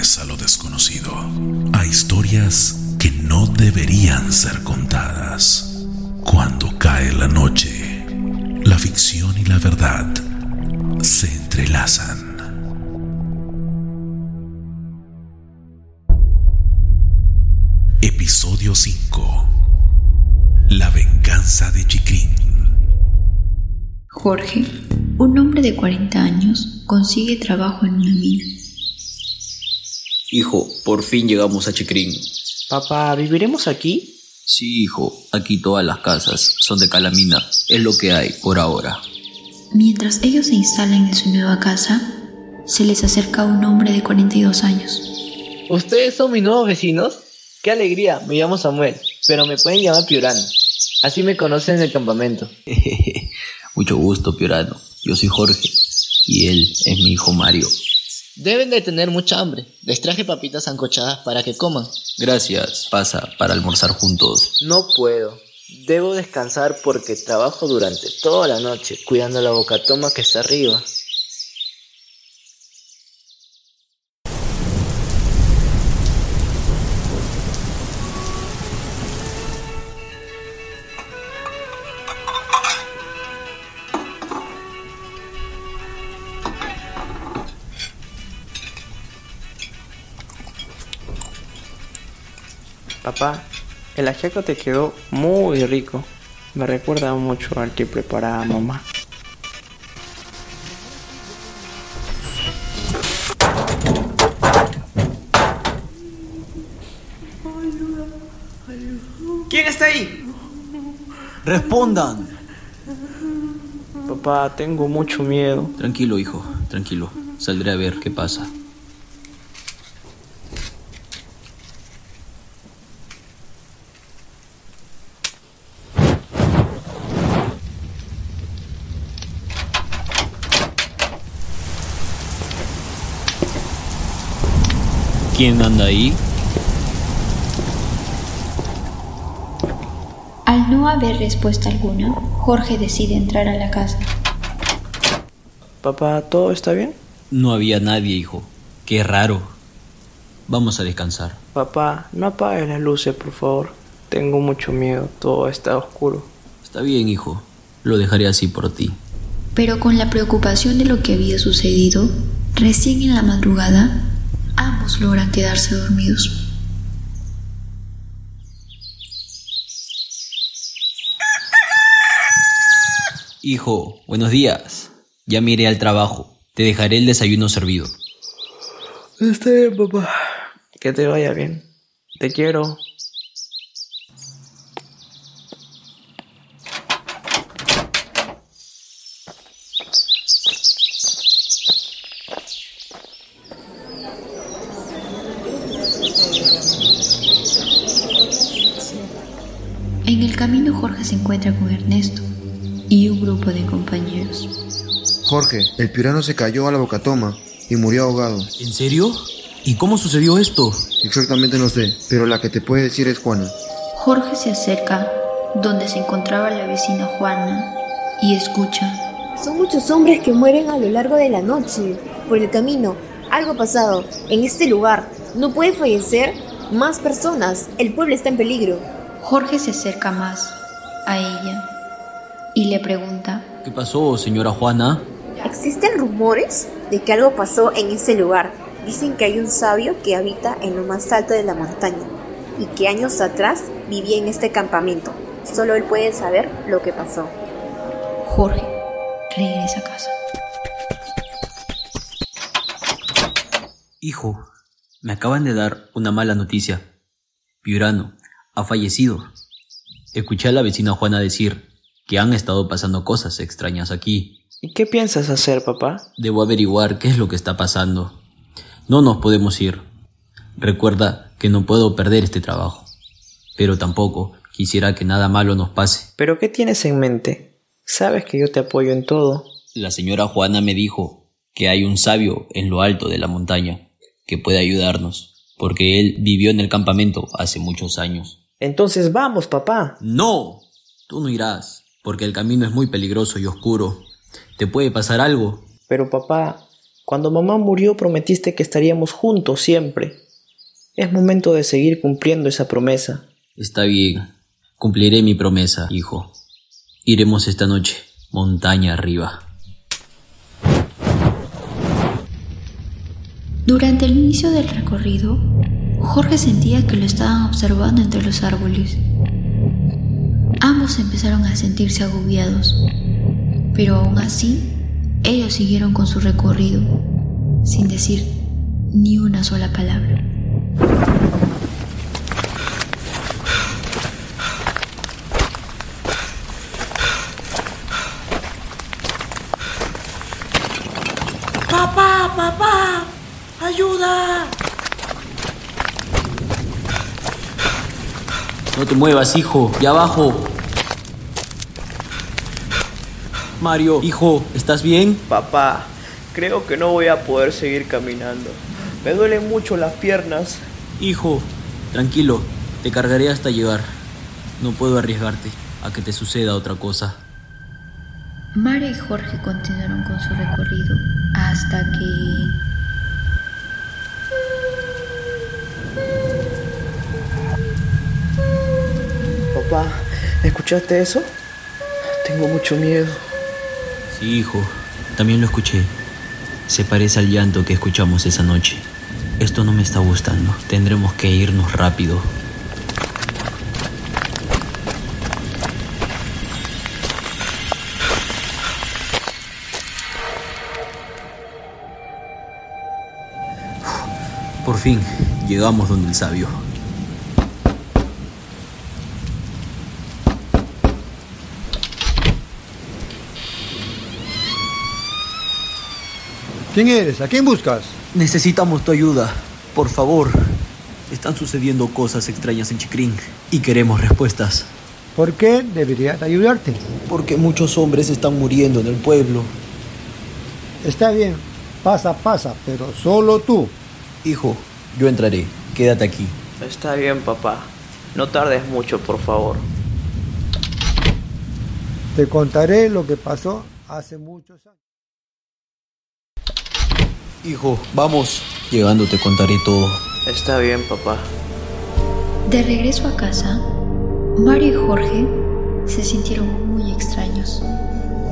a lo desconocido, a historias que no deberían ser contadas. Cuando cae la noche, la ficción y la verdad se entrelazan. Episodio 5 La venganza de Chikrin Jorge, un hombre de 40 años, consigue trabajo en una mina. Hijo, por fin llegamos a Chikrin. Papá, ¿viviremos aquí? Sí, hijo, aquí todas las casas son de calamina. Es lo que hay por ahora. Mientras ellos se instalan en su nueva casa, se les acerca un hombre de 42 años. ¿Ustedes son mis nuevos vecinos? ¡Qué alegría! Me llamo Samuel, pero me pueden llamar Piurano. Así me conocen en el campamento. Mucho gusto, Piorano. Yo soy Jorge y él es mi hijo Mario. Deben de tener mucha hambre. Les traje papitas ancochadas para que coman. Gracias. Pasa para almorzar juntos. No puedo. Debo descansar porque trabajo durante toda la noche cuidando la bocatoma que está arriba. Papá, el ajiaco te quedó muy rico. Me recuerda mucho al que preparaba mamá. ¿Quién está ahí? Respondan. Papá, tengo mucho miedo. Tranquilo, hijo, tranquilo. Saldré a ver qué pasa. ¿Quién anda ahí? Al no haber respuesta alguna, Jorge decide entrar a la casa. Papá, ¿todo está bien? No había nadie, hijo. Qué raro. Vamos a descansar. Papá, no apagues las luces, por favor. Tengo mucho miedo, todo está oscuro. Está bien, hijo. Lo dejaré así por ti. Pero con la preocupación de lo que había sucedido, recién en la madrugada, ambos logran quedarse dormidos. Hijo, buenos días. Ya me iré al trabajo. Te dejaré el desayuno servido. Está bien, papá. Que te vaya bien. Te quiero. Camino Jorge se encuentra con Ernesto y un grupo de compañeros. Jorge, el piurano se cayó a la bocatoma y murió ahogado. ¿En serio? ¿Y cómo sucedió esto? Exactamente no sé, pero la que te puede decir es Juana. Jorge se acerca donde se encontraba la vecina Juana y escucha. Son muchos hombres que mueren a lo largo de la noche. Por el camino, algo ha pasado. En este lugar no puede fallecer más personas. El pueblo está en peligro. Jorge se acerca más a ella y le pregunta. ¿Qué pasó, señora Juana? Existen rumores de que algo pasó en ese lugar. Dicen que hay un sabio que habita en lo más alto de la montaña y que años atrás vivía en este campamento. Solo él puede saber lo que pasó. Jorge regresa a casa. Hijo, me acaban de dar una mala noticia. Piurano ha fallecido. Escuché a la vecina Juana decir que han estado pasando cosas extrañas aquí. ¿Y qué piensas hacer, papá? Debo averiguar qué es lo que está pasando. No nos podemos ir. Recuerda que no puedo perder este trabajo. Pero tampoco quisiera que nada malo nos pase. ¿Pero qué tienes en mente? Sabes que yo te apoyo en todo. La señora Juana me dijo que hay un sabio en lo alto de la montaña que puede ayudarnos, porque él vivió en el campamento hace muchos años. Entonces vamos, papá. No, tú no irás, porque el camino es muy peligroso y oscuro. ¿Te puede pasar algo? Pero papá, Cuando mamá murió prometiste que estaríamos juntos siempre. Es momento de seguir cumpliendo esa promesa. Está bien. Cumpliré mi promesa, hijo. Iremos esta noche, montaña arriba. Durante el inicio del recorrido, Jorge sentía que lo estaban observando entre los árboles. Ambos empezaron a sentirse agobiados, pero aún así, ellos siguieron con su recorrido, sin decir ni una sola palabra. ¡Papá, papá! ¡Ayuda! No te muevas, hijo. Y abajo. Mario, hijo, ¿estás bien? Papá, creo que no voy a poder seguir caminando. Me duelen mucho las piernas. Hijo, tranquilo. Te cargaré hasta llegar. No puedo arriesgarte a que te suceda otra cosa. Mario y Jorge continuaron con su recorrido hasta que... Papá, ¿escuchaste eso? Tengo mucho miedo. Sí, hijo, también lo escuché. Se parece al llanto que escuchamos esa noche. Esto no me está gustando. Tendremos que irnos rápido. Por fin, llegamos donde el sabio. ¿Quién eres? ¿A quién buscas? Necesitamos tu ayuda. Por favor. Están sucediendo cosas extrañas en Chicrín y queremos respuestas. ¿Por qué debería de ayudarte? Porque muchos hombres están muriendo en el pueblo. Está bien, pasa, pasa, pero solo tú. Hijo, yo entraré. Quédate aquí. Está bien, papá. No tardes mucho, por favor. Te contaré lo que pasó hace muchos años. Hijo, vamos. Llegando te contaré todo. Está bien, papá. De regreso a casa, Mario y Jorge se sintieron muy extraños,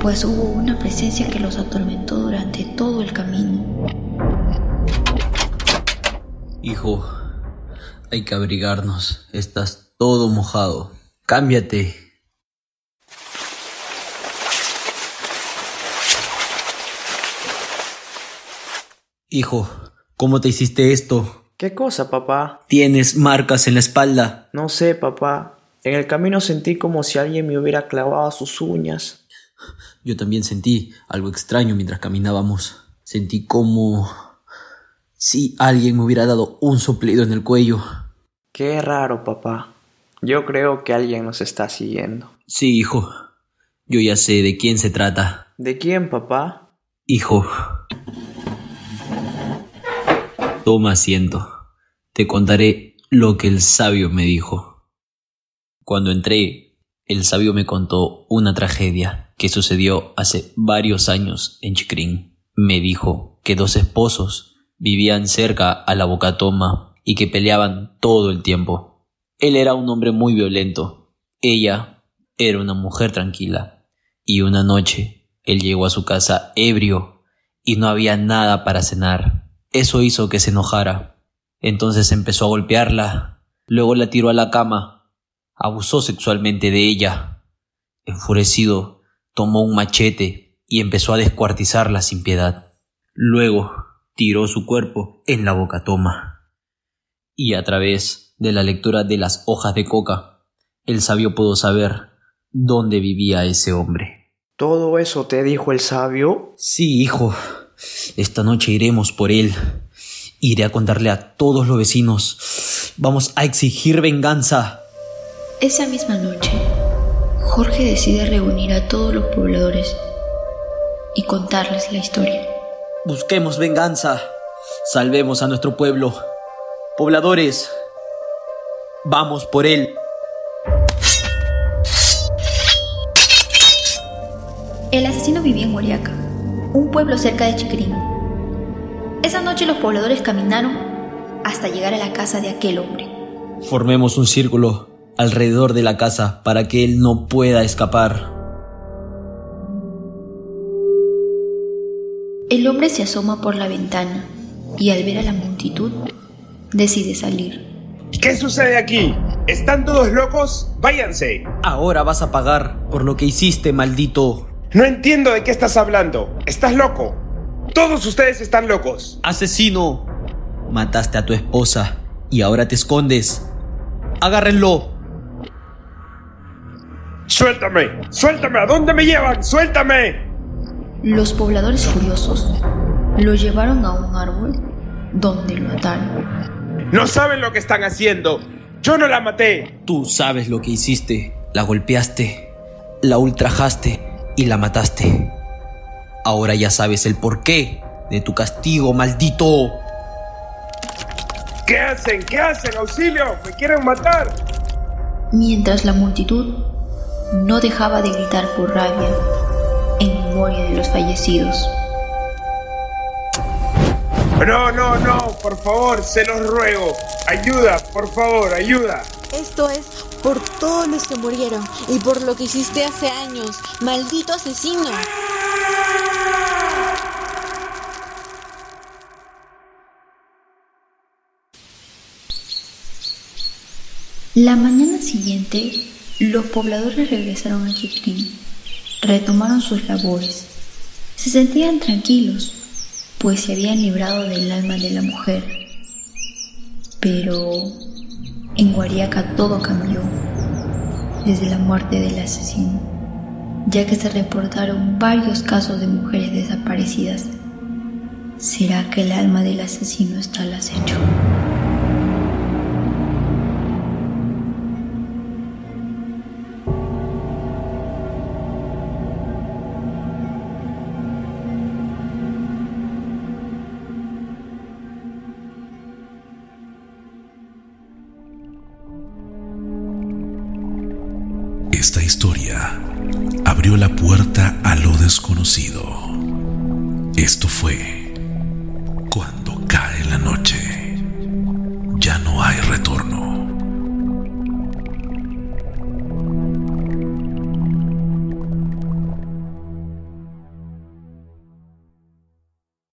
pues hubo una presencia que los atormentó durante todo el camino. Hijo, hay que abrigarnos. Estás todo mojado. Cámbiate. Hijo, ¿cómo te hiciste esto? ¿Qué cosa, papá? Tienes marcas en la espalda. No sé, papá. En el camino sentí como si alguien me hubiera clavado sus uñas. Yo también sentí algo extraño mientras caminábamos. Sentí como si alguien me hubiera dado un soplido en el cuello. Qué raro, papá. Yo creo que alguien nos está siguiendo. Sí, hijo. Yo ya sé de quién se trata. ¿De quién, papá? Hijo. Toma asiento. Te contaré lo que el sabio me dijo. Cuando entré, el sabio me contó una tragedia que sucedió hace varios años en Chicrín. Me dijo que dos esposos vivían cerca a la Bocatoma y que peleaban todo el tiempo. Él era un hombre muy violento. Ella era una mujer tranquila. Y una noche él llegó a su casa ebrio y no había nada para cenar. Eso hizo que se enojara. Entonces empezó a golpearla. Luego la tiró a la cama. Abusó sexualmente de ella. Enfurecido, tomó un machete y empezó a descuartizarla sin piedad. Luego tiró su cuerpo en la bocatoma. Y a través de la lectura de las hojas de coca, el sabio pudo saber dónde vivía ese hombre. ¿Todo eso te dijo el sabio? Sí, hijo. Esta noche iremos por él. Iré a contarle a todos los vecinos. Vamos a exigir venganza. Esa misma noche, Jorge decide reunir a todos los pobladores y contarles la historia. Busquemos venganza. Salvemos a nuestro pueblo. Pobladores, vamos por él. El asesino vivía en Moriaca, un pueblo cerca de Chicrín. Esa noche los pobladores caminaron hasta llegar a la casa de aquel hombre. Formemos un círculo alrededor de la casa para que él no pueda escapar. El hombre se asoma por la ventana y al ver a la multitud decide salir. ¿Qué sucede aquí? ¿Están todos locos? Váyanse. Ahora vas a pagar por lo que hiciste, maldito. No entiendo de qué estás hablando. ¿Estás loco? Todos ustedes están locos. Asesino. Mataste a tu esposa y ahora te escondes. Agárrenlo. Suéltame. Suéltame. ¿A dónde me llevan? Suéltame. Los pobladores furiosos lo llevaron a un árbol donde lo ataron. No saben lo que están haciendo. Yo no la maté. Tú sabes lo que hiciste. La golpeaste, la ultrajaste y la mataste. Ahora ya sabes el porqué de tu castigo, maldito. ¿Qué hacen? ¿Qué hacen? ¡Auxilio! ¡Me quieren matar! Mientras la multitud no dejaba de gritar por rabia en memoria de los fallecidos. No, no, no, por favor, se los ruego. Ayuda, por favor, ayuda. Esto es por todos los que murieron y por lo que hiciste hace años, maldito asesino. La mañana siguiente, los pobladores regresaron a Chiclín, retomaron sus labores. Se sentían tranquilos, pues se habían librado del alma de la mujer. Pero en Guariaca todo cambió desde la muerte del asesino, ya que se reportaron varios casos de mujeres desaparecidas. ¿Será que el alma del asesino está al acecho? Esta historia abrió la puerta a lo desconocido. Esto fue